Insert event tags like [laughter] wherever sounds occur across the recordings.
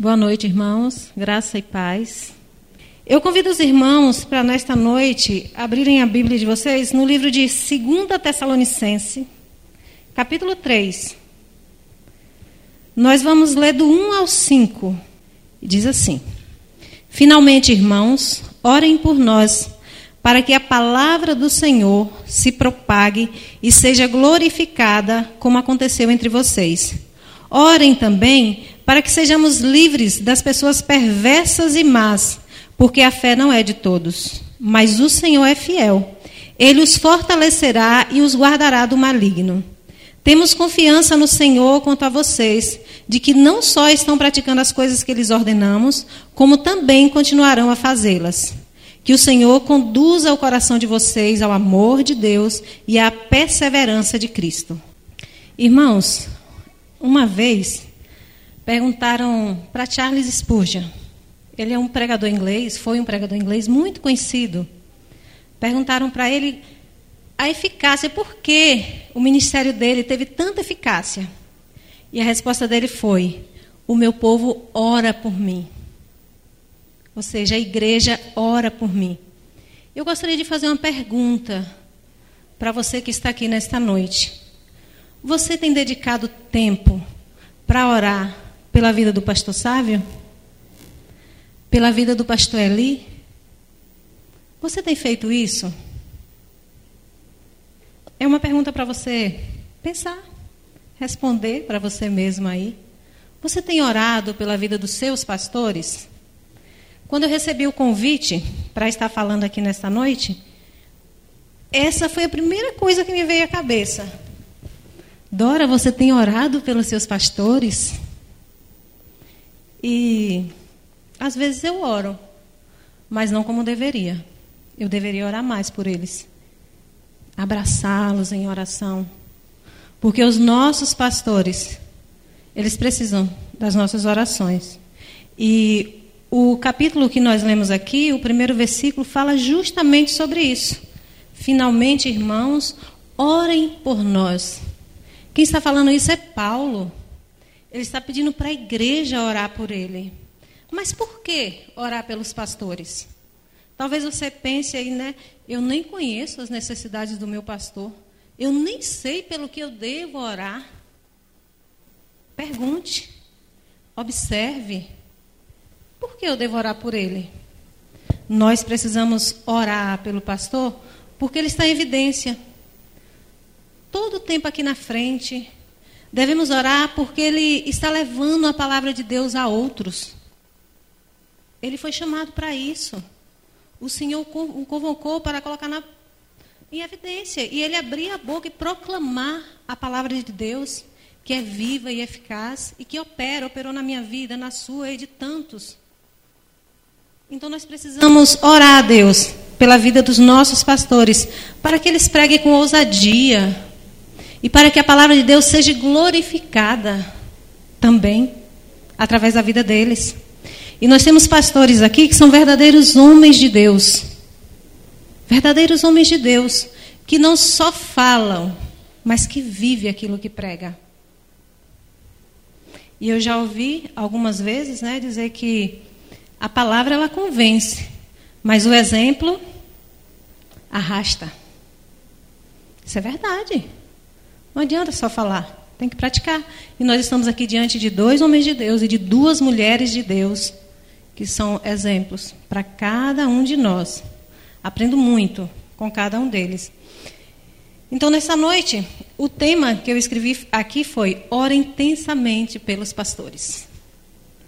Boa noite, irmãos. Graça e paz. Eu convido os irmãos para nesta noite abrirem a Bíblia de vocês no livro de 2 Tessalonicense, capítulo 3. Nós vamos ler do 1 ao 5. E diz assim: Finalmente, irmãos, orem por nós, para que a palavra do Senhor se propague e seja glorificada, como aconteceu entre vocês. Orem também para que sejamos livres das pessoas perversas e más, porque a fé não é de todos, mas o Senhor é fiel. Ele os fortalecerá e os guardará do maligno. Temos confiança no Senhor quanto a vocês, de que não só estão praticando as coisas que lhes ordenamos, como também continuarão a fazê-las. Que o Senhor conduza o coração de vocês ao amor de Deus e à perseverança de Cristo. Irmãos, uma vez perguntaram para Charles Spurgeon. Ele é um pregador inglês, foi um pregador inglês muito conhecido. Perguntaram para ele a eficácia, por que o ministério dele teve tanta eficácia? E a resposta dele foi: O meu povo ora por mim. Ou seja, a igreja ora por mim. Eu gostaria de fazer uma pergunta para você que está aqui nesta noite. Você tem dedicado tempo para orar pela vida do pastor Sávio? Pela vida do pastor Eli? Você tem feito isso? É uma pergunta para você pensar, responder para você mesmo aí. Você tem orado pela vida dos seus pastores? Quando eu recebi o convite para estar falando aqui nesta noite, essa foi a primeira coisa que me veio à cabeça. Dora, você tem orado pelos seus pastores? E às vezes eu oro, mas não como deveria. Eu deveria orar mais por eles. Abraçá-los em oração. Porque os nossos pastores, eles precisam das nossas orações. E o capítulo que nós lemos aqui, o primeiro versículo, fala justamente sobre isso. Finalmente, irmãos, orem por nós. Quem está falando isso é Paulo. Ele está pedindo para a igreja orar por ele. Mas por que orar pelos pastores? Talvez você pense aí, né? Eu nem conheço as necessidades do meu pastor. Eu nem sei pelo que eu devo orar. Pergunte. Observe. Por que eu devo orar por ele? Nós precisamos orar pelo pastor porque ele está em evidência. Todo o tempo aqui na frente, Devemos orar porque ele está levando a palavra de Deus a outros. Ele foi chamado para isso. O Senhor o convocou para colocar na, em evidência. E ele abrir a boca e proclamar a palavra de Deus, que é viva e eficaz, e que opera, operou na minha vida, na sua e de tantos. Então nós precisamos orar a Deus pela vida dos nossos pastores, para que eles preguem com ousadia, e para que a palavra de Deus seja glorificada também através da vida deles. E nós temos pastores aqui que são verdadeiros homens de Deus. Verdadeiros homens de Deus, que não só falam, mas que vivem aquilo que prega. E eu já ouvi algumas vezes, né, dizer que a palavra ela convence, mas o exemplo arrasta. Isso é verdade. Não adianta só falar, tem que praticar. E nós estamos aqui diante de dois homens de Deus e de duas mulheres de Deus, que são exemplos para cada um de nós. Aprendo muito com cada um deles. Então, nessa noite, o tema que eu escrevi aqui foi: ora intensamente pelos pastores.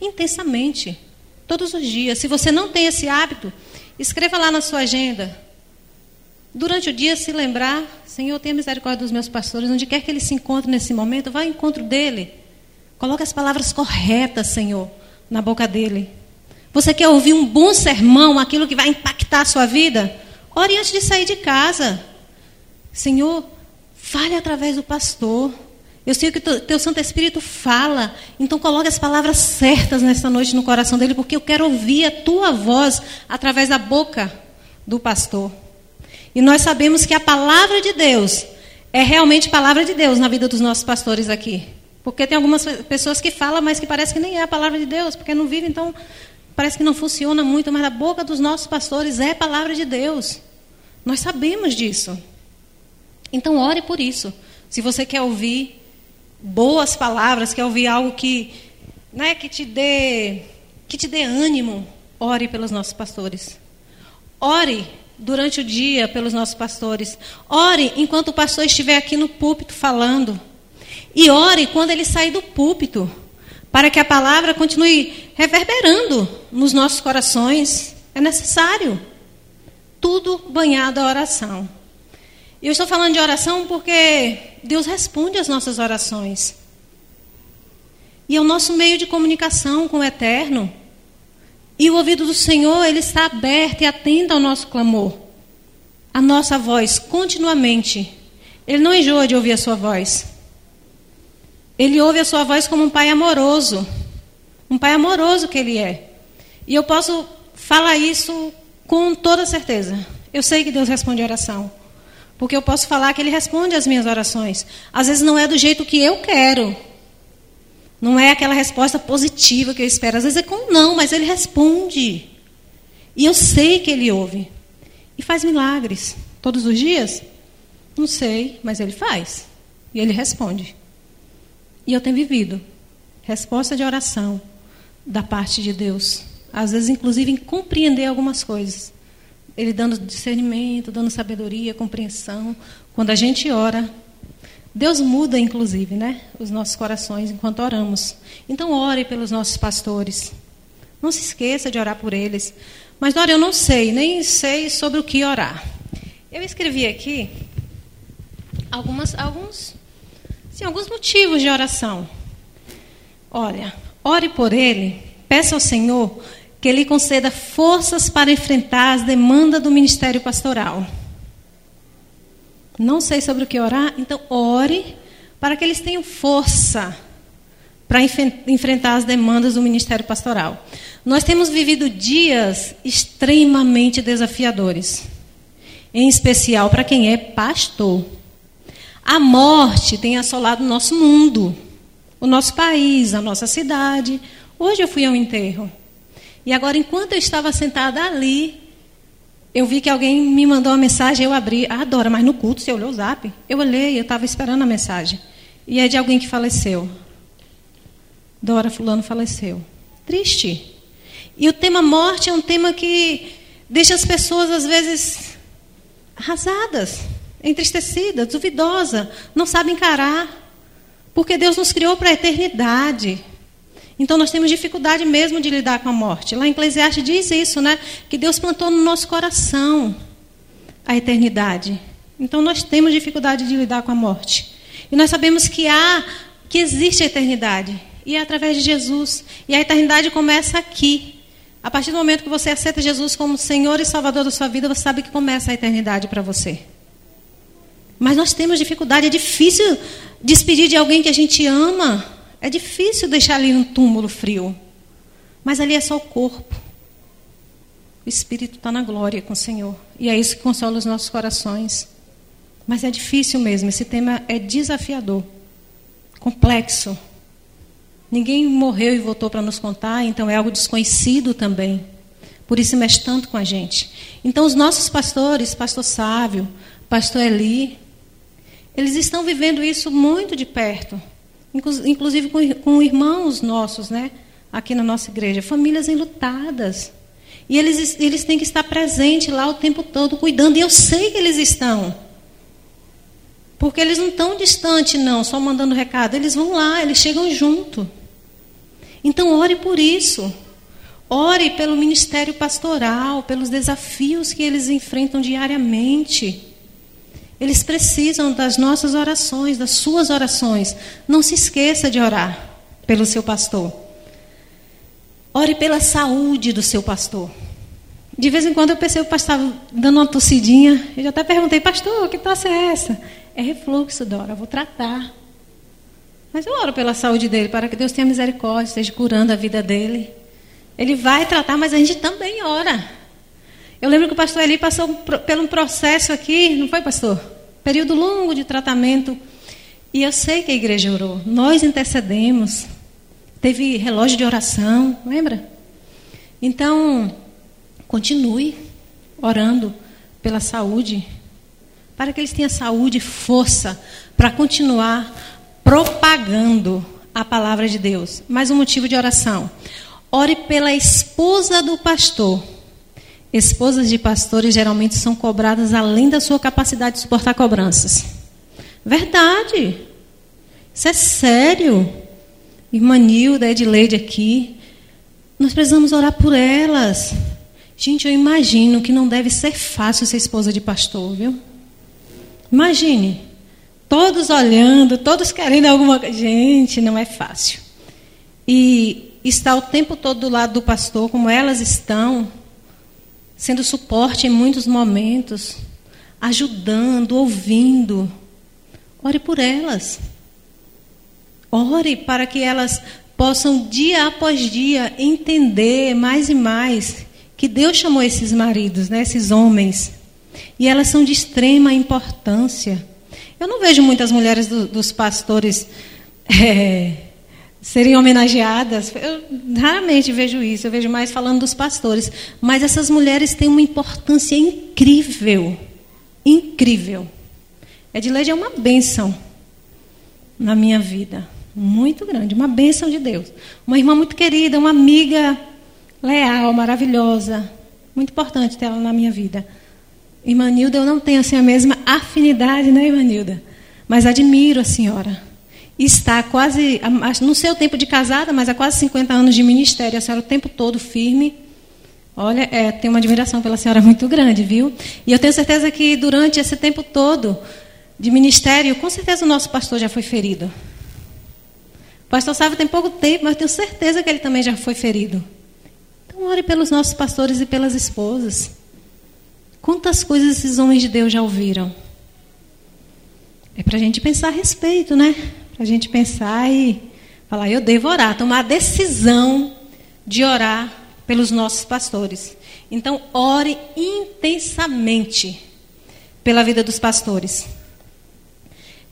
Intensamente, todos os dias. Se você não tem esse hábito, escreva lá na sua agenda. Durante o dia, se lembrar, Senhor, tenha misericórdia dos meus pastores, onde quer que ele se encontre nesse momento, vá ao encontro dele. Coloque as palavras corretas, Senhor, na boca dele. Você quer ouvir um bom sermão, aquilo que vai impactar a sua vida? Ore antes de sair de casa. Senhor, fale através do pastor. Eu sei que o teu Santo Espírito fala, então coloque as palavras certas nessa noite no coração dele, porque eu quero ouvir a tua voz através da boca do pastor. E nós sabemos que a palavra de Deus é realmente palavra de Deus na vida dos nossos pastores aqui. Porque tem algumas pessoas que falam, mas que parece que nem é a palavra de Deus, porque não vive, então parece que não funciona muito, mas a boca dos nossos pastores é palavra de Deus. Nós sabemos disso. Então ore por isso. Se você quer ouvir boas palavras, quer ouvir algo que, né, que te dê que te dê ânimo, ore pelos nossos pastores. Ore durante o dia pelos nossos pastores. Ore enquanto o pastor estiver aqui no púlpito falando. E ore quando ele sair do púlpito, para que a palavra continue reverberando nos nossos corações. É necessário. Tudo banhado a oração. Eu estou falando de oração porque Deus responde às nossas orações. E é o nosso meio de comunicação com o Eterno. E o ouvido do Senhor, ele está aberto e atento ao nosso clamor. A nossa voz continuamente. Ele não enjoa de ouvir a sua voz. Ele ouve a sua voz como um pai amoroso. Um pai amoroso que ele é. E eu posso falar isso com toda certeza. Eu sei que Deus responde oração. Porque eu posso falar que ele responde às minhas orações. Às vezes não é do jeito que eu quero. Não é aquela resposta positiva que eu espero. Às vezes é com não, mas ele responde. E eu sei que ele ouve. E faz milagres. Todos os dias? Não sei, mas ele faz. E ele responde. E eu tenho vivido resposta de oração da parte de Deus. Às vezes, inclusive, em compreender algumas coisas. Ele dando discernimento, dando sabedoria, compreensão. Quando a gente ora, Deus muda, inclusive, né, os nossos corações enquanto oramos. Então, ore pelos nossos pastores. Não se esqueça de orar por eles. Mas, Dora, eu não sei, nem sei sobre o que orar. Eu escrevi aqui algumas, alguns, sim, alguns motivos de oração. Olha, ore por ele, peça ao Senhor que ele conceda forças para enfrentar as demandas do ministério pastoral. Não sei sobre o que orar, então ore para que eles tenham força para enfrentar as demandas do ministério pastoral. Nós temos vivido dias extremamente desafiadores, em especial para quem é pastor. A morte tem assolado o nosso mundo, o nosso país, a nossa cidade. Hoje eu fui ao enterro. E agora, enquanto eu estava sentada ali, eu vi que alguém me mandou uma mensagem, eu abri. Ah, Dora, mas no culto você olhou o zap? Eu olhei, eu estava esperando a mensagem. E é de alguém que faleceu. Dora, fulano faleceu. Triste. E o tema morte é um tema que deixa as pessoas, às vezes, arrasadas, entristecidas, duvidosas, não sabem encarar. Porque Deus nos criou para a eternidade. Então nós temos dificuldade mesmo de lidar com a morte. Lá em Eclesiastes diz isso, né? Que Deus plantou no nosso coração a eternidade. Então nós temos dificuldade de lidar com a morte. E nós sabemos que há, que existe a eternidade. E é através de Jesus. E a eternidade começa aqui. A partir do momento que você aceita Jesus como Senhor e Salvador da sua vida, você sabe que começa a eternidade para você. Mas nós temos dificuldade, é difícil despedir de alguém que a gente ama. É difícil deixar ali um túmulo frio. Mas ali é só o corpo. O espírito está na glória com o Senhor. E é isso que consola os nossos corações. Mas é difícil mesmo. Esse tema é desafiador, complexo. Ninguém morreu e voltou para nos contar, então é algo desconhecido também. Por isso mexe tanto com a gente. Então, os nossos pastores, pastor Sávio, pastor Eli, eles estão vivendo isso muito de perto inclusive com, com irmãos nossos, né? Aqui na nossa igreja, famílias enlutadas. E eles, eles têm que estar presentes lá o tempo todo, cuidando. E eu sei que eles estão. Porque eles não estão distantes, não, só mandando recado. Eles vão lá, eles chegam junto. Então, ore por isso. Ore pelo ministério pastoral, pelos desafios que eles enfrentam diariamente. Eles precisam das nossas orações, das suas orações. Não se esqueça de orar pelo seu pastor. Ore pela saúde do seu pastor. De vez em quando eu percebo o pastor dando uma tossidinha. Eu já até perguntei, pastor, que tosse é essa? É refluxo, Dora, vou tratar. Mas eu oro pela saúde dele, para que Deus tenha misericórdia, esteja curando a vida dele. Ele vai tratar, mas a gente também ora. Eu lembro que o pastor Eli passou por um processo aqui, não foi, pastor? Período longo de tratamento. E eu sei que a igreja orou. Nós intercedemos. Teve relógio de oração, lembra? Então, continue orando pela saúde, para que eles tenham saúde e força para continuar propagando a palavra de Deus. Mais um motivo de oração. Ore pela esposa do pastor. Esposas de pastores geralmente são cobradas além da sua capacidade de suportar cobranças. Verdade. Isso é sério. Irmã Nilda, Edileide aqui. Nós precisamos orar por elas. Gente, eu imagino que não deve ser fácil ser esposa de pastor, viu? Imagine. Todos olhando, todos querendo alguma coisa. Gente, não é fácil. E estar o tempo todo do lado do pastor, como elas estão, sendo suporte em muitos momentos, ajudando, ouvindo. Ore por elas. Ore para que elas possam, dia após dia, entender mais e mais que Deus chamou esses maridos, né, esses homens. E elas são de extrema importância. Eu não vejo muitas mulheres do, dos pastores. É, [laughs] serem homenageadas. Eu raramente vejo isso, eu vejo mais falando dos pastores. Mas essas mulheres têm uma importância incrível. Incrível. Edileide é uma bênção na minha vida. Muito grande, uma bênção de Deus. Uma irmã muito querida, uma amiga leal, maravilhosa. Muito importante ter ela na minha vida. Irmã Nilda, eu não tenho assim a mesma afinidade, né, Irmã Nilda? Mas admiro a senhora está quase, no seu tempo de casada, mas há quase 50 anos de ministério, a senhora o tempo todo firme. Olha, é, tenho uma admiração pela senhora [laughs] muito grande, viu? E eu tenho certeza que durante esse tempo todo de ministério, com certeza o nosso pastor já foi ferido. O pastor Sávio tem pouco tempo, mas tenho certeza que ele também já foi ferido. Então, ore pelos nossos pastores e pelas esposas. Quantas coisas esses homens de Deus já ouviram? É para a gente pensar a respeito, né? Para a gente pensar e falar, eu devo orar, tomar a decisão de orar pelos nossos pastores. Então, ore intensamente pela vida dos pastores.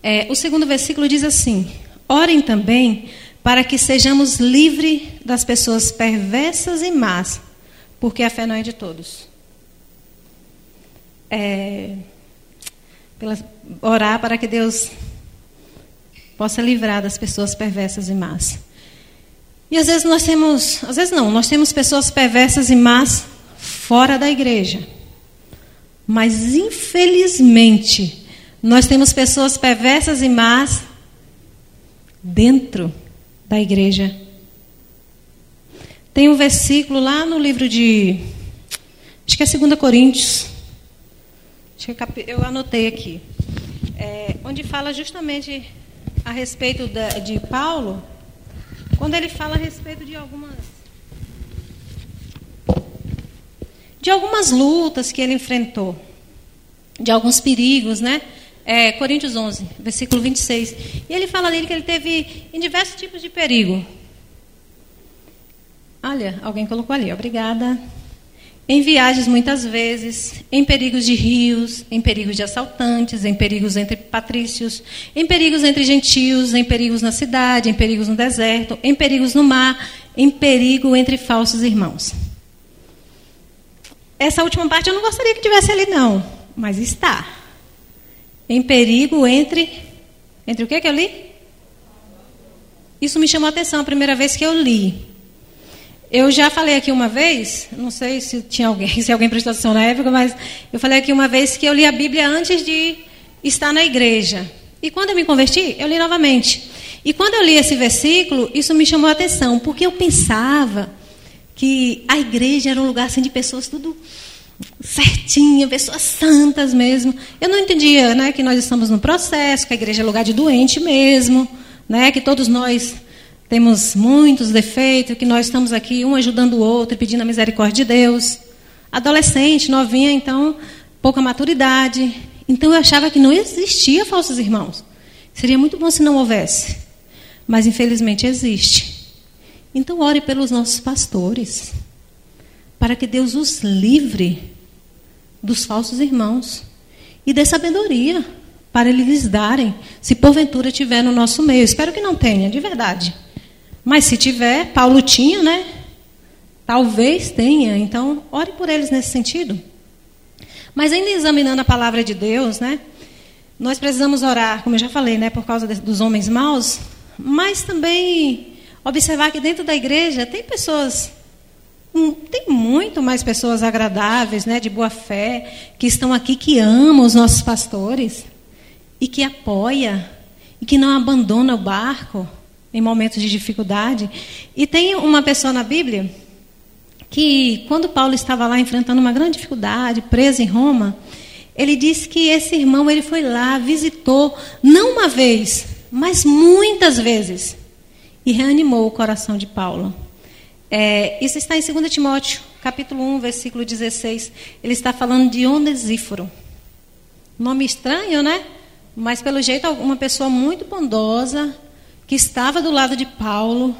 É, o segundo versículo diz assim: Orem também para que sejamos livres das pessoas perversas e más, porque a fé não é de todos. É, pela, orar para que Deus possa livrar das pessoas perversas e más. E às vezes nós temos, às vezes não, nós temos pessoas perversas e más fora da igreja. Mas infelizmente, nós temos pessoas perversas e más dentro da igreja. Tem um versículo lá no livro de. Acho que é 2 Coríntios. Que eu anotei aqui. É, onde fala justamente a respeito de Paulo, quando ele fala a respeito de algumas de algumas lutas que ele enfrentou, de alguns perigos, né? É, Coríntios 11, versículo 26. E ele fala nele que ele teve em diversos tipos de perigo. Olha, alguém colocou ali, obrigada em viagens muitas vezes, em perigos de rios, em perigos de assaltantes, em perigos entre patrícios, em perigos entre gentios, em perigos na cidade, em perigos no deserto, em perigos no mar, em perigo entre falsos irmãos. Essa última parte eu não gostaria que tivesse ali não, mas está. Em perigo entre entre o que que eu li? Isso me chamou a atenção a primeira vez que eu li. Eu já falei aqui uma vez, não sei se tinha alguém, [laughs] se alguém prestou atenção na época, mas eu falei aqui uma vez que eu li a Bíblia antes de estar na igreja. E quando eu me converti, eu li novamente. E quando eu li esse versículo, isso me chamou a atenção, porque eu pensava que a igreja era um lugar assim de pessoas tudo certinha, pessoas santas mesmo. Eu não entendia, né, que nós estamos no processo, que a igreja é lugar de doente mesmo, né, que todos nós temos muitos defeitos, que nós estamos aqui um ajudando o outro, pedindo a misericórdia de Deus. Adolescente, novinha, então, pouca maturidade. Então eu achava que não existia falsos irmãos. Seria muito bom se não houvesse. Mas infelizmente existe. Então ore pelos nossos pastores. Para que Deus os livre dos falsos irmãos. E dê sabedoria para eles darem, se porventura tiver no nosso meio. Espero que não tenha, de verdade. Mas se tiver, Paulo tinha, né? Talvez tenha. Então, ore por eles nesse sentido. Mas ainda examinando a palavra de Deus, né? Nós precisamos orar, como eu já falei, né, por causa dos homens maus, mas também observar que dentro da igreja tem pessoas hum, tem muito mais pessoas agradáveis, né, de boa fé, que estão aqui que amam os nossos pastores e que apoia e que não abandona o barco em momentos de dificuldade. E tem uma pessoa na Bíblia que quando Paulo estava lá enfrentando uma grande dificuldade, preso em Roma, ele disse que esse irmão ele foi lá, visitou, não uma vez, mas muitas vezes, e reanimou o coração de Paulo. É, isso está em 2 Timóteo, capítulo 1, versículo 16. Ele está falando de Onesíforo. Nome estranho, né? Mas, pelo jeito, uma pessoa muito bondosa, que estava do lado de Paulo,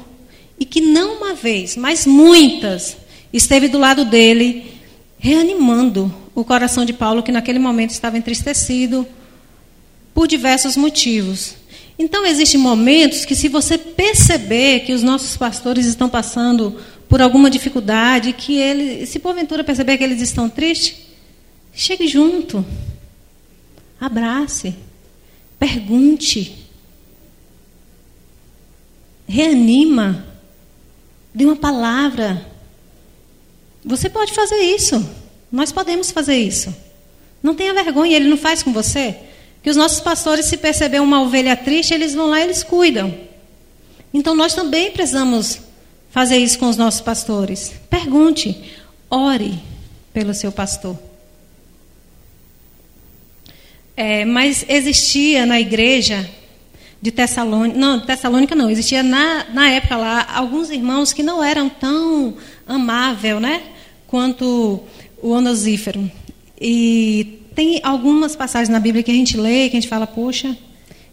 e que não uma vez, mas muitas, esteve do lado dele, reanimando o coração de Paulo, que naquele momento estava entristecido por diversos motivos. Então, existem momentos que, se você perceber que os nossos pastores estão passando por alguma dificuldade, que eles, se porventura perceber que eles estão tristes, chegue junto, abrace, pergunte, reanima, dê uma palavra. Você pode fazer isso. Nós podemos fazer isso. Não tenha vergonha, ele não faz com você. Que os nossos pastores, se perceber uma ovelha triste, eles vão lá e eles cuidam. Então nós também precisamos fazer isso com os nossos pastores. Pergunte, ore pelo seu pastor. É, mas existia na igreja de Tessalônica, não, Tessalônica não, existia na, na época lá alguns irmãos que não eram tão amável, né, quanto o onosífero. E tem algumas passagens na Bíblia que a gente lê, que a gente fala, poxa,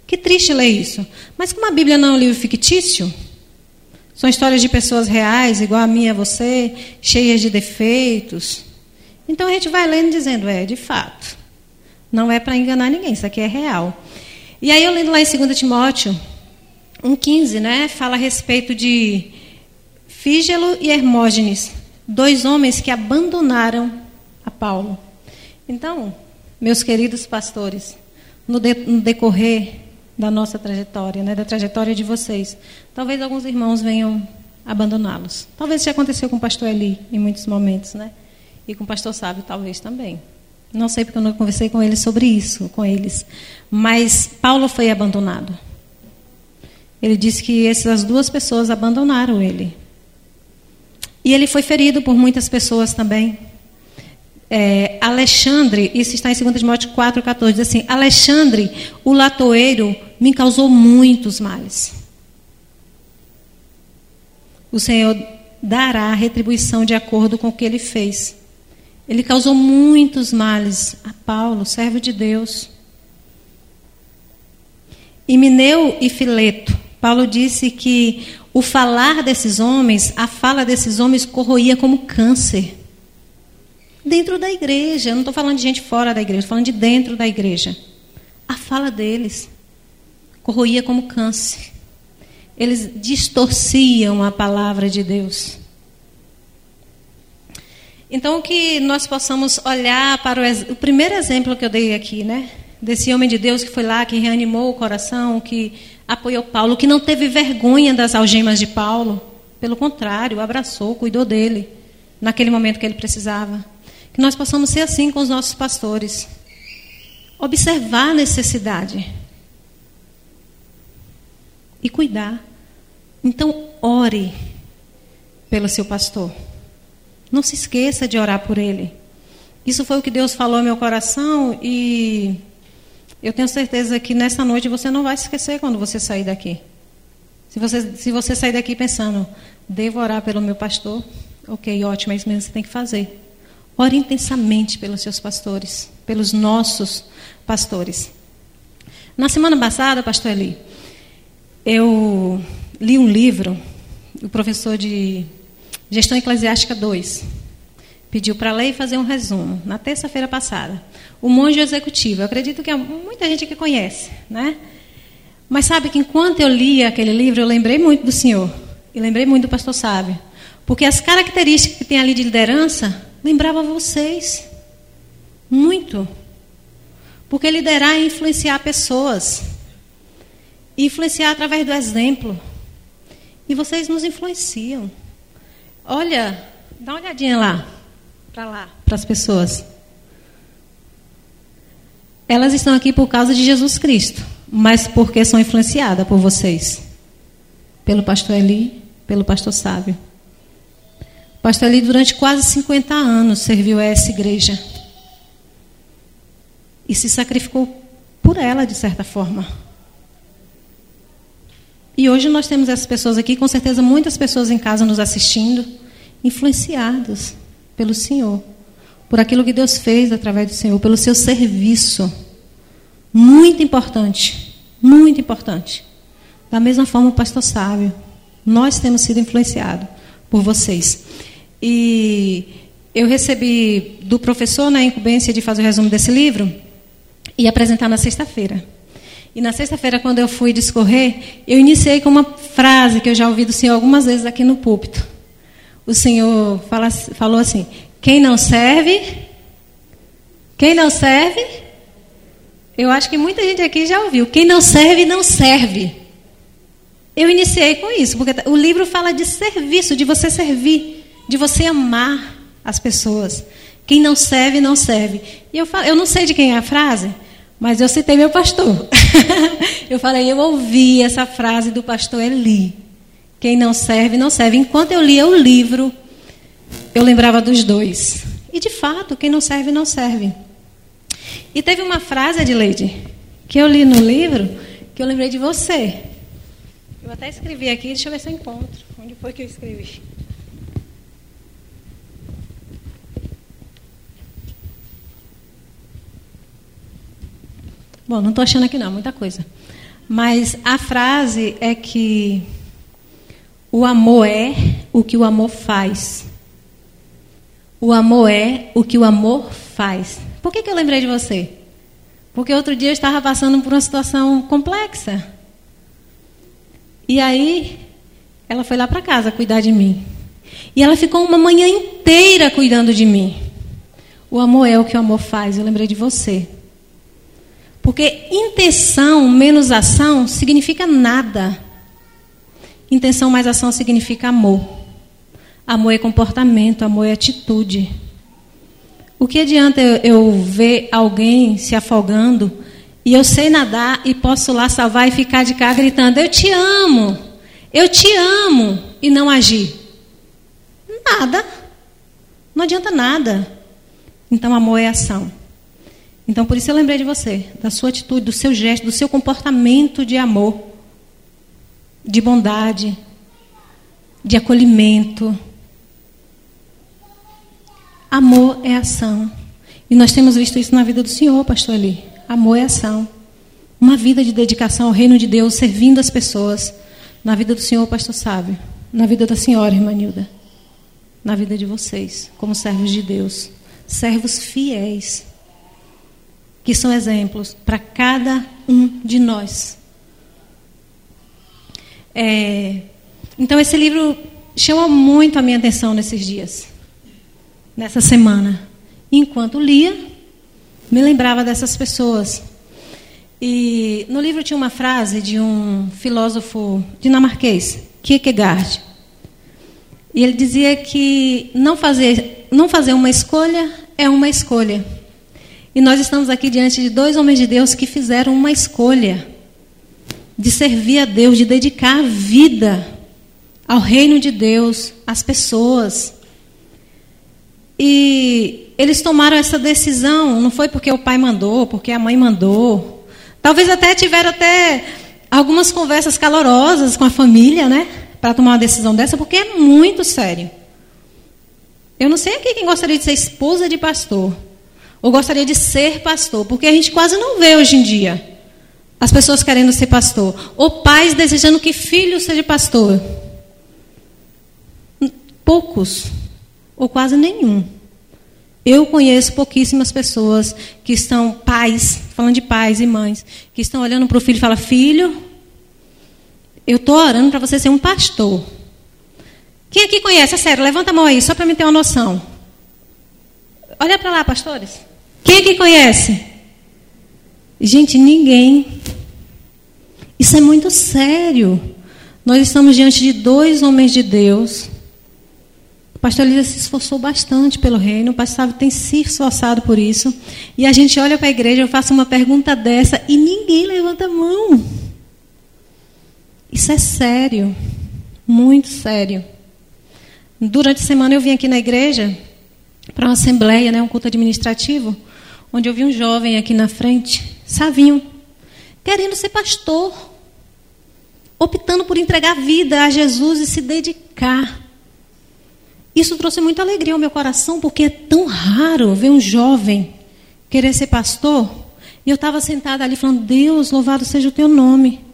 que triste ler isso. Mas como a Bíblia não é um livro fictício, são histórias de pessoas reais, igual a minha, a você, cheias de defeitos. Então a gente vai lendo dizendo, é, de fato, não é para enganar ninguém, isso aqui é real. E aí eu lendo lá em 2 Timóteo 1,15, né, fala a respeito de Fígelo e Hermógenes, dois homens que abandonaram a Paulo. Então, meus queridos pastores, no, de, no decorrer da nossa trajetória, né, da trajetória de vocês, talvez alguns irmãos venham abandoná-los. Talvez isso aconteceu com o pastor Eli em muitos momentos, né? E com o pastor Sábio talvez também. Não sei porque eu não conversei com eles sobre isso, com eles. Mas Paulo foi abandonado. Ele disse que essas duas pessoas abandonaram ele. E ele foi ferido por muitas pessoas também. É, Alexandre, isso está em 2 Timóteo 4,14, diz assim: Alexandre, o latoeiro, me causou muitos males. O Senhor dará retribuição de acordo com o que ele fez. Ele causou muitos males a Paulo, servo de Deus. E Mineu e Fileto, Paulo disse que o falar desses homens, a fala desses homens corroía como câncer. Dentro da igreja, eu não estou falando de gente fora da igreja, estou falando de dentro da igreja. A fala deles corroía como câncer. Eles distorciam a palavra de Deus. Então, que nós possamos olhar para o, o primeiro exemplo que eu dei aqui, né? Desse homem de Deus que foi lá, que reanimou o coração, que apoiou Paulo, que não teve vergonha das algemas de Paulo. Pelo contrário, abraçou, cuidou dele naquele momento que ele precisava. Que nós possamos ser assim com os nossos pastores. Observar a necessidade e cuidar. Então, ore pelo seu pastor. Não se esqueça de orar por ele. Isso foi o que Deus falou ao meu coração e eu tenho certeza que nessa noite você não vai se esquecer quando você sair daqui. Se você, se você sair daqui pensando, devo orar pelo meu pastor, ok, ótimo, é isso mesmo que você tem que fazer. Ore intensamente pelos seus pastores, pelos nossos pastores. Na semana passada, pastor Eli, eu li um livro, o professor de Gestão Eclesiástica 2, pediu para ler e fazer um resumo, na terça-feira passada. O Monge Executivo. Eu acredito que muita gente que conhece, né? Mas sabe que enquanto eu lia aquele livro, eu lembrei muito do Senhor. E lembrei muito do pastor Sábio. Porque as características que tem ali de liderança, lembrava vocês. Muito. Porque liderar é influenciar pessoas. influenciar através do exemplo. E vocês nos influenciam. Olha, dá uma olhadinha lá. Para lá, para as pessoas. Elas estão aqui por causa de Jesus Cristo mas porque são influenciadas por vocês. Pelo pastor Eli, pelo pastor Sábio. O pastor Eli, durante quase 50 anos, serviu a essa igreja. E se sacrificou por ela, de certa forma. E hoje nós temos essas pessoas aqui, com certeza muitas pessoas em casa nos assistindo, influenciadas pelo Senhor, por aquilo que Deus fez através do Senhor, pelo seu serviço. Muito importante. Muito importante. Da mesma forma, o pastor sábio. Nós temos sido influenciados por vocês. E eu recebi do professor na incumbência de fazer o resumo desse livro e apresentar na sexta-feira. E na sexta-feira, quando eu fui discorrer, eu iniciei com uma frase que eu já ouvi do Senhor algumas vezes aqui no púlpito. O Senhor fala, falou assim: quem não serve, quem não serve, eu acho que muita gente aqui já ouviu. Quem não serve, não serve. Eu iniciei com isso, porque o livro fala de serviço, de você servir, de você amar as pessoas. Quem não serve, não serve. E eu, falo, eu não sei de quem é a frase, mas eu citei meu pastor. [laughs] [laughs] eu falei, eu ouvi essa frase do pastor Eli. Quem não serve, não serve. Enquanto eu lia o livro, eu lembrava dos dois. E de fato, quem não serve, não serve. E teve uma frase, Adelaide, que eu li no livro, que eu lembrei de você. Eu até escrevi aqui, deixa eu ver se eu encontro. Onde foi que eu escrevi? Bom, não estou achando aqui não, muita coisa. Mas a frase é que o amor é o que o amor faz. O amor é o que o amor faz. Por que, que eu lembrei de você? Porque outro dia eu estava passando por uma situação complexa. E aí, ela foi lá para casa cuidar de mim. E ela ficou uma manhã inteira cuidando de mim. O amor é o que o amor faz. Eu lembrei de você. Porque intenção menos ação significa nada. Intenção mais ação significa amor. Amor é comportamento, amor é atitude. O que adianta eu, ver alguém se afogando e eu sei nadar e posso lá salvar e ficar de cá gritando: Eu te amo, eu te amo, e não agir? Nada. Não adianta nada. Então, amor é ação. Então, por isso eu lembrei de você, da sua atitude, do seu gesto, do seu comportamento de amor, de bondade, de acolhimento. Amor é ação. E nós temos visto isso na vida do Senhor, pastor Ali. Amor é ação. Uma vida de dedicação ao reino de Deus, servindo as pessoas. Na vida do Senhor, pastor Sábio. Na vida da senhora, irmã Nilda. Na vida de vocês, como servos de Deus. Servos fiéis. Que são exemplos para cada um de nós. É, então, esse livro chama muito a minha atenção nesses dias nessa semana. Enquanto lia, me lembrava dessas pessoas. E no livro tinha uma frase de um filósofo dinamarquês, Kierkegaard. E ele dizia que não fazer, não fazer uma escolha é uma escolha. E nós estamos aqui diante de dois homens de Deus que fizeram uma escolha de servir a Deus, de dedicar a vida ao reino de Deus, às pessoas. E eles tomaram essa decisão, não foi porque o pai mandou, porque a mãe mandou. Talvez até tiveram até algumas conversas calorosas com a família, né? Para tomar uma decisão dessa, porque é muito sério. Eu não sei aqui quem gostaria de ser esposa de pastor. Ou gostaria de ser pastor, porque a gente quase não vê hoje em dia as pessoas querendo ser pastor. Ou pais desejando que filho seja pastor. Poucos ou quase nenhum. Eu conheço pouquíssimas pessoas que estão, pais, falando de pais e mães, que estão olhando para o filho e falam: Filho, eu estou orando para você ser um pastor. Quem aqui conhece? É sério, levanta a mão aí, só para me ter uma noção. Olha para lá, pastores. Quem aqui conhece? Gente, ninguém. Isso é muito sério. Nós estamos diante de dois homens de Deus. O pastor Elisa se esforçou bastante pelo reino, o pastor tem se esforçado por isso. E a gente olha para a igreja, eu faço uma pergunta dessa e ninguém levanta a mão. Isso é sério, muito sério. Durante a semana eu vim aqui na igreja para uma assembleia, né, um culto administrativo, onde eu vi um jovem aqui na frente, Savinho, querendo ser pastor, optando por entregar vida a Jesus e se dedicar. Isso trouxe muita alegria ao meu coração, porque é tão raro ver um jovem querer ser pastor. E eu estava sentada ali falando: Deus, louvado seja o teu nome.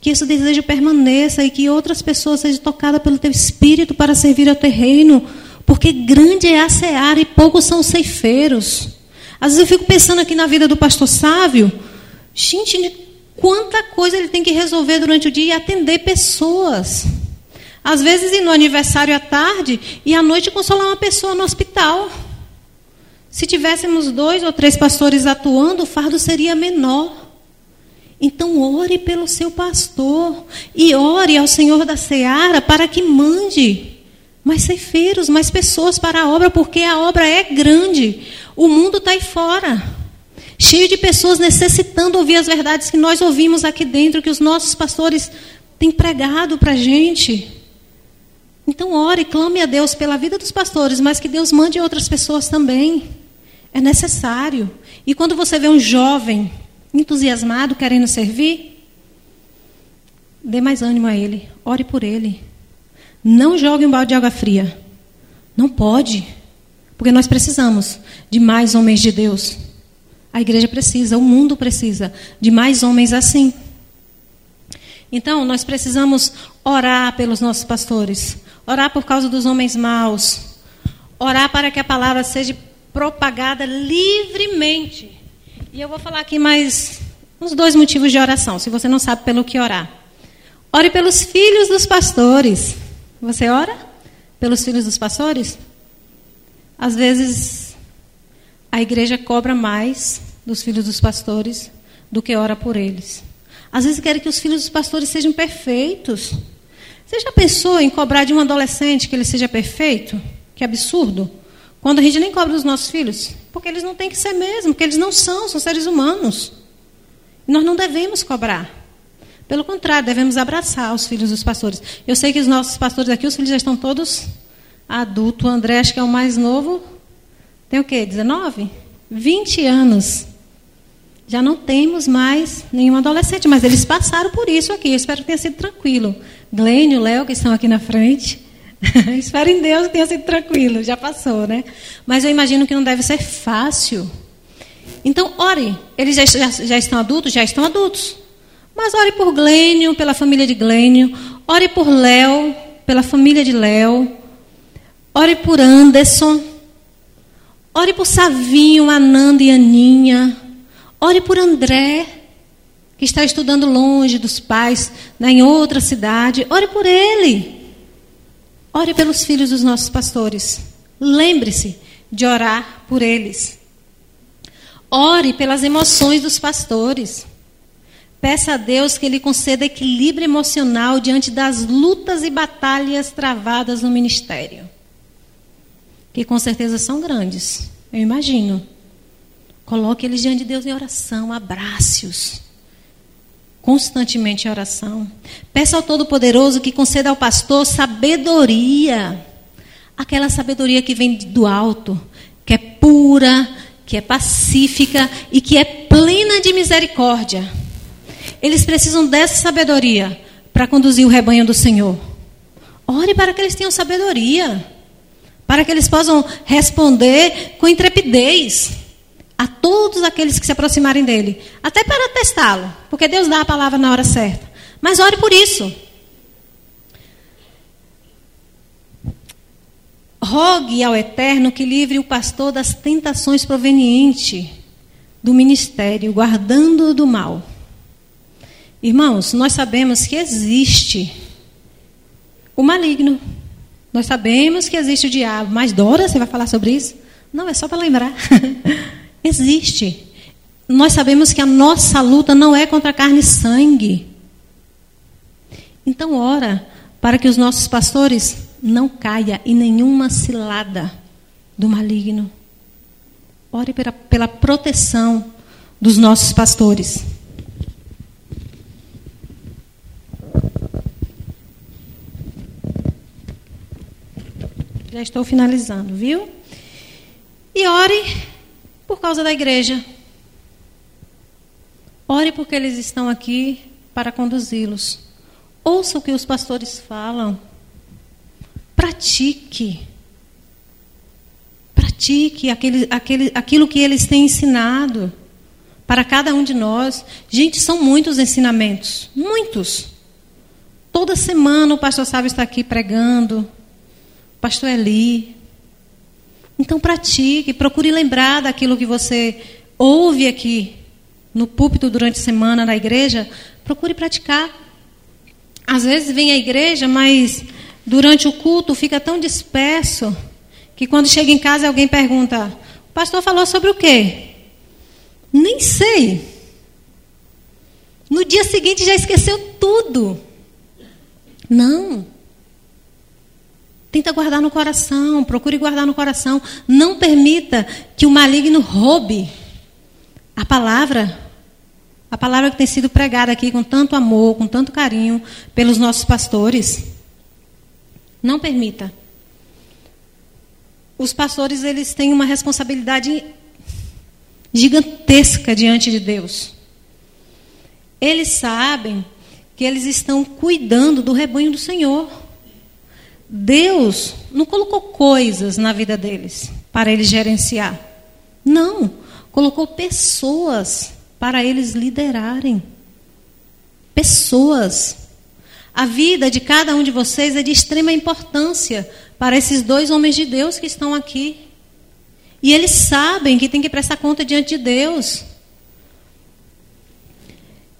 Que esse desejo permaneça e que outras pessoas sejam tocadas pelo teu espírito para servir ao teu reino, porque grande é a seara e poucos são os ceifeiros. Às vezes eu fico pensando aqui na vida do pastor Sávio, gente, quanta coisa ele tem que resolver durante o dia e atender pessoas. Às vezes ir no aniversário à tarde e à noite consolar uma pessoa no hospital. Se tivéssemos dois ou três pastores atuando, o fardo seria menor. Então, ore pelo seu pastor e ore ao Senhor da seara para que mande mais ceifeiros, mais pessoas para a obra, porque a obra é grande. O mundo está aí fora, cheio de pessoas necessitando ouvir as verdades que nós ouvimos aqui dentro, que os nossos pastores têm pregado para a gente. Então, ore, clame a Deus pela vida dos pastores, mas que Deus mande outras pessoas também. É necessário. E quando você vê um jovem entusiasmado, querendo servir, dê mais ânimo a ele, ore por ele. Não jogue um balde de água fria. Não pode. Porque nós precisamos de mais homens de Deus. A igreja precisa, o mundo precisa de mais homens assim. Então, nós precisamos orar pelos nossos pastores, orar por causa dos homens maus, orar para que a palavra seja propagada livremente e eu vou falar aqui mais uns dois motivos de oração, se você não sabe pelo que orar. Ore pelos filhos dos pastores. Você ora pelos filhos dos pastores? Às vezes a igreja cobra mais dos filhos dos pastores do que ora por eles. Às vezes quer que os filhos dos pastores sejam perfeitos. Você já pensou em cobrar de um adolescente que ele seja perfeito? Que absurdo. Quando a gente nem cobra dos nossos filhos, porque eles não têm que ser mesmo, porque eles não são, são seres humanos. E nós não devemos cobrar. Pelo contrário, devemos abraçar os filhos dos pastores. Eu sei que os nossos pastores aqui, os filhos já estão todos adultos. O André, acho que é o mais novo, tem o quê? 19? 20 anos. Já não temos mais nenhum adolescente, mas eles passaram por isso aqui. Eu espero que tenha sido tranquilo. Glênio, Léo, que estão aqui na frente. [laughs] Espero em Deus que tenha sido tranquilo, já passou, né? Mas eu imagino que não deve ser fácil. Então, ore. Eles já, já, já estão adultos? Já estão adultos. Mas ore por Glênio, pela família de Glênio. Ore por Léo, pela família de Léo. Ore por Anderson. Ore por Savinho, Ananda e Aninha. Ore por André, que está estudando longe dos pais, né, em outra cidade. Ore por ele. Ore pelos filhos dos nossos pastores. Lembre-se de orar por eles. Ore pelas emoções dos pastores. Peça a Deus que Ele conceda equilíbrio emocional diante das lutas e batalhas travadas no ministério. Que com certeza são grandes, eu imagino. Coloque eles diante de Deus em oração, abrace-os constantemente em oração. Peça ao Todo-Poderoso que conceda ao pastor sabedoria. Aquela sabedoria que vem do alto, que é pura, que é pacífica e que é plena de misericórdia. Eles precisam dessa sabedoria para conduzir o rebanho do Senhor. Ore para que eles tenham sabedoria, para que eles possam responder com intrepidez a todos aqueles que se aproximarem dele, até para testá-lo, porque Deus dá a palavra na hora certa. Mas ore por isso. Rogue ao Eterno que livre o pastor das tentações provenientes do ministério, guardando-o do mal. Irmãos, nós sabemos que existe o maligno. Nós sabemos que existe o diabo. Mas, Dora, você vai falar sobre isso? Não, é só para lembrar. [laughs] existe. Nós sabemos que a nossa luta não é contra carne e sangue. Então, ora para que os nossos pastores não caia em nenhuma cilada do maligno. Ore pela, pela proteção dos nossos pastores. Já estou finalizando, viu? E ore por causa da igreja. Ore porque eles estão aqui para conduzi-los. Ouça o que os pastores falam. Pratique. Pratique aquele, aquele, aquilo que eles têm ensinado para cada um de nós. Gente, são muitos ensinamentos. Muitos. Toda semana o pastor Sábio está aqui pregando. Pastor Eli. Então pratique, procure lembrar daquilo que você ouve aqui no púlpito durante a semana na igreja. Procure praticar. Às vezes vem à igreja, mas durante o culto fica tão disperso que quando chega em casa alguém pergunta: o pastor falou sobre o quê? Nem sei. No dia seguinte já esqueceu tudo. Não. Tenta guardar no coração, procure guardar no coração. Não permita que o maligno roube a palavra, a palavra que tem sido pregada aqui com tanto amor, com tanto carinho pelos nossos pastores. Não permita. Os pastores eles têm uma responsabilidade gigantesca diante de Deus. Eles sabem que eles estão cuidando do rebanho do Senhor. Deus não colocou coisas na vida deles para eles gerenciar. Não, colocou pessoas para eles liderarem. Pessoas. A vida de cada um de vocês é de extrema importância para esses dois homens de Deus que estão aqui. E eles sabem que tem que prestar conta diante de Deus.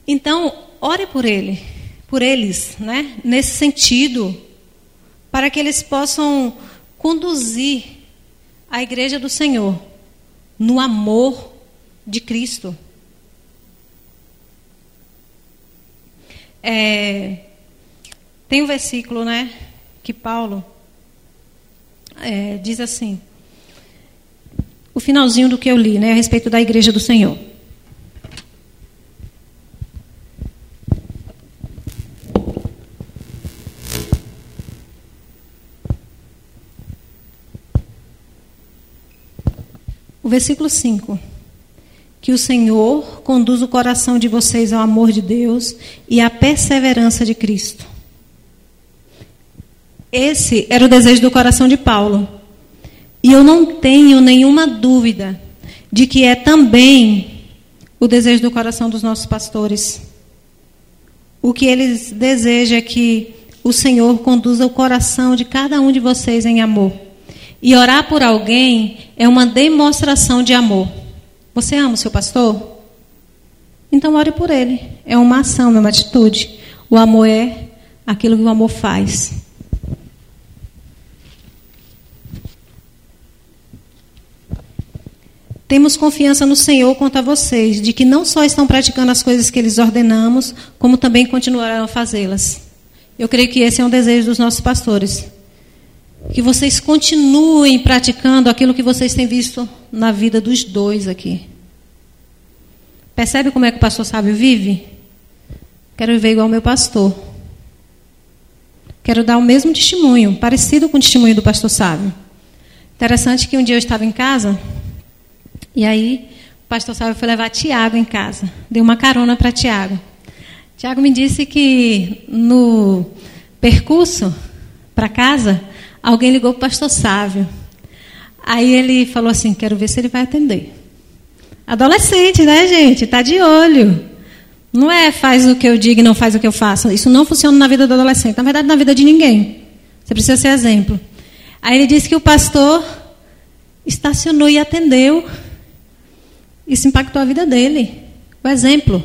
Então, ore por ele, por eles, né? Nesse sentido, para que eles possam conduzir a igreja do Senhor no amor de Cristo. É, tem um versículo, né, que Paulo é, diz assim, o finalzinho do que eu li, né, a respeito da igreja do Senhor. O versículo 5. Que o Senhor conduza o coração de vocês ao amor de Deus e à perseverança de Cristo. Esse era o desejo do coração de Paulo. E eu não tenho nenhuma dúvida de que é também o desejo do coração dos nossos pastores. O que eles desejam é que o Senhor conduza o coração de cada um de vocês em amor. E orar por alguém é uma demonstração de amor. Você ama o seu pastor? Então ore por ele. É uma ação, é uma atitude. O amor é aquilo que o amor faz. Temos confiança no Senhor quanto a vocês, de que não só estão praticando as coisas que eles ordenamos, como também continuarão a fazê-las. Eu creio que esse é um desejo dos nossos pastores. Que vocês continuem praticando aquilo que vocês têm visto na vida dos dois aqui. Percebe como é que o pastor sábio vive? Quero viver igual ao meu pastor. Quero dar o mesmo testemunho, parecido com o testemunho do pastor sábio. Interessante que um dia eu estava em casa e aí, o pastor Sábio foi levar Tiago em casa. Deu uma carona para Tiago. Tiago me disse que no percurso para casa, alguém ligou para o pastor Sávio. Aí ele falou assim: Quero ver se ele vai atender. Adolescente, né, gente? Está de olho. Não é faz o que eu digo e não faz o que eu faço. Isso não funciona na vida do adolescente. Na verdade, na vida de ninguém. Você precisa ser exemplo. Aí ele disse que o pastor estacionou e atendeu. Isso impactou a vida dele. O exemplo.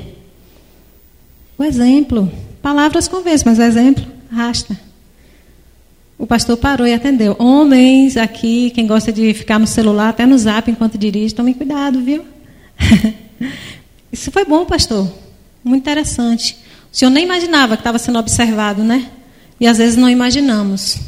O exemplo. Palavras convencem, mas o exemplo arrasta. O pastor parou e atendeu. Homens aqui, quem gosta de ficar no celular, até no zap enquanto dirige, tomem cuidado, viu? [laughs] Isso foi bom, pastor. Muito interessante. O senhor nem imaginava que estava sendo observado, né? E às vezes não imaginamos.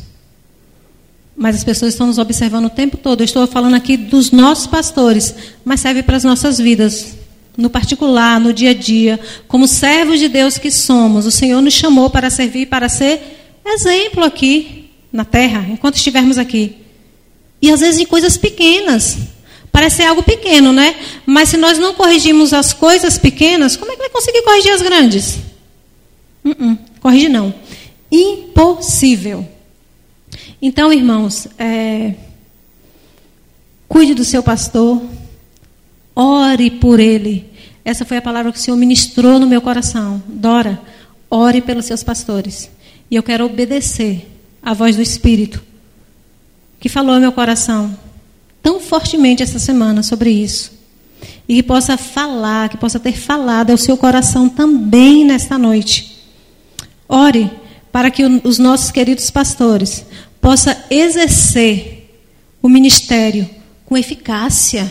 Mas as pessoas estão nos observando o tempo todo. Eu estou falando aqui dos nossos pastores, mas serve para as nossas vidas. No particular, no dia a dia, como servos de Deus que somos, o Senhor nos chamou para servir, para ser exemplo aqui na terra, enquanto estivermos aqui. E às vezes em coisas pequenas. Parece ser algo pequeno, né? Mas se nós não corrigirmos as coisas pequenas, como é que vai conseguir corrigir as grandes? Uh -uh, corrige não. Impossível. Então, irmãos, é, cuide do seu pastor, ore por ele. Essa foi a palavra que o Senhor ministrou no meu coração. Dora, ore pelos seus pastores. E eu quero obedecer à voz do Espírito, que falou ao meu coração tão fortemente essa semana sobre isso. E que possa falar, que possa ter falado ao seu coração também nesta noite. Ore para que os nossos queridos pastores possam exercer o ministério com eficácia.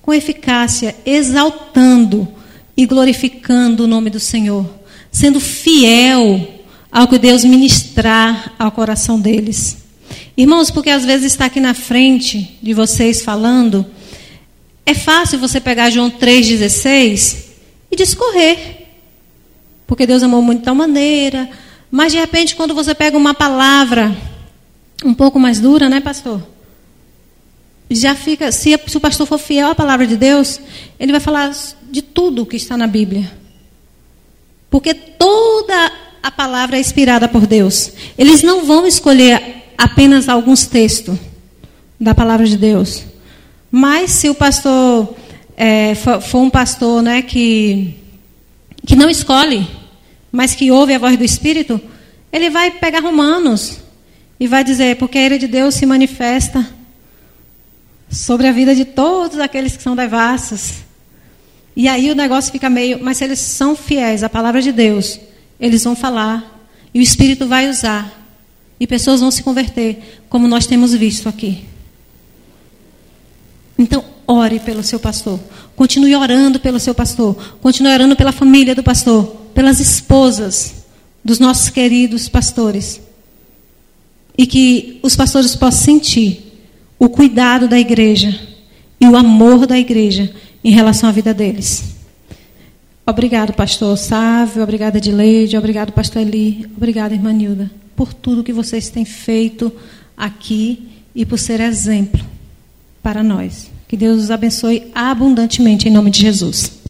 Com eficácia, exaltando e glorificando o nome do Senhor, sendo fiel ao que Deus ministrar ao coração deles. Irmãos, porque às vezes está aqui na frente de vocês falando, é fácil você pegar João 3,16 e discorrer. Porque Deus amou muito de tal maneira. Mas de repente, quando você pega uma palavra um pouco mais dura, né, pastor? Já fica, se, se o pastor for fiel à palavra de Deus, ele vai falar de tudo que está na Bíblia. Porque toda a palavra é inspirada por Deus. Eles não vão escolher apenas alguns textos da palavra de Deus. Mas se o pastor é, for, um pastor né, que, que não escolhe, mas que ouve a voz do Espírito, ele vai pegar Romanos e vai dizer, porque a ira de Deus se manifesta sobre a vida de todos aqueles que são devassos. E aí o negócio fica meio, mas se eles são fiéis à palavra de Deus, eles vão falar e o Espírito vai usar e pessoas vão se converter, como nós temos visto aqui. Então, ore pelo seu pastor. Continue orando pelo seu pastor. Continue orando pela família do pastor. Pelas esposas dos nossos queridos pastores. E que os pastores possam sentir o cuidado da igreja e o amor da igreja em relação à vida deles. Obrigado, pastor Sávio. Obrigada, Edileide. Obrigado, pastor Eli. Obrigada, irmã Nilda por tudo que vocês têm feito aqui e por ser exemplo para nós. Que Deus os abençoe abundantemente em nome de Jesus.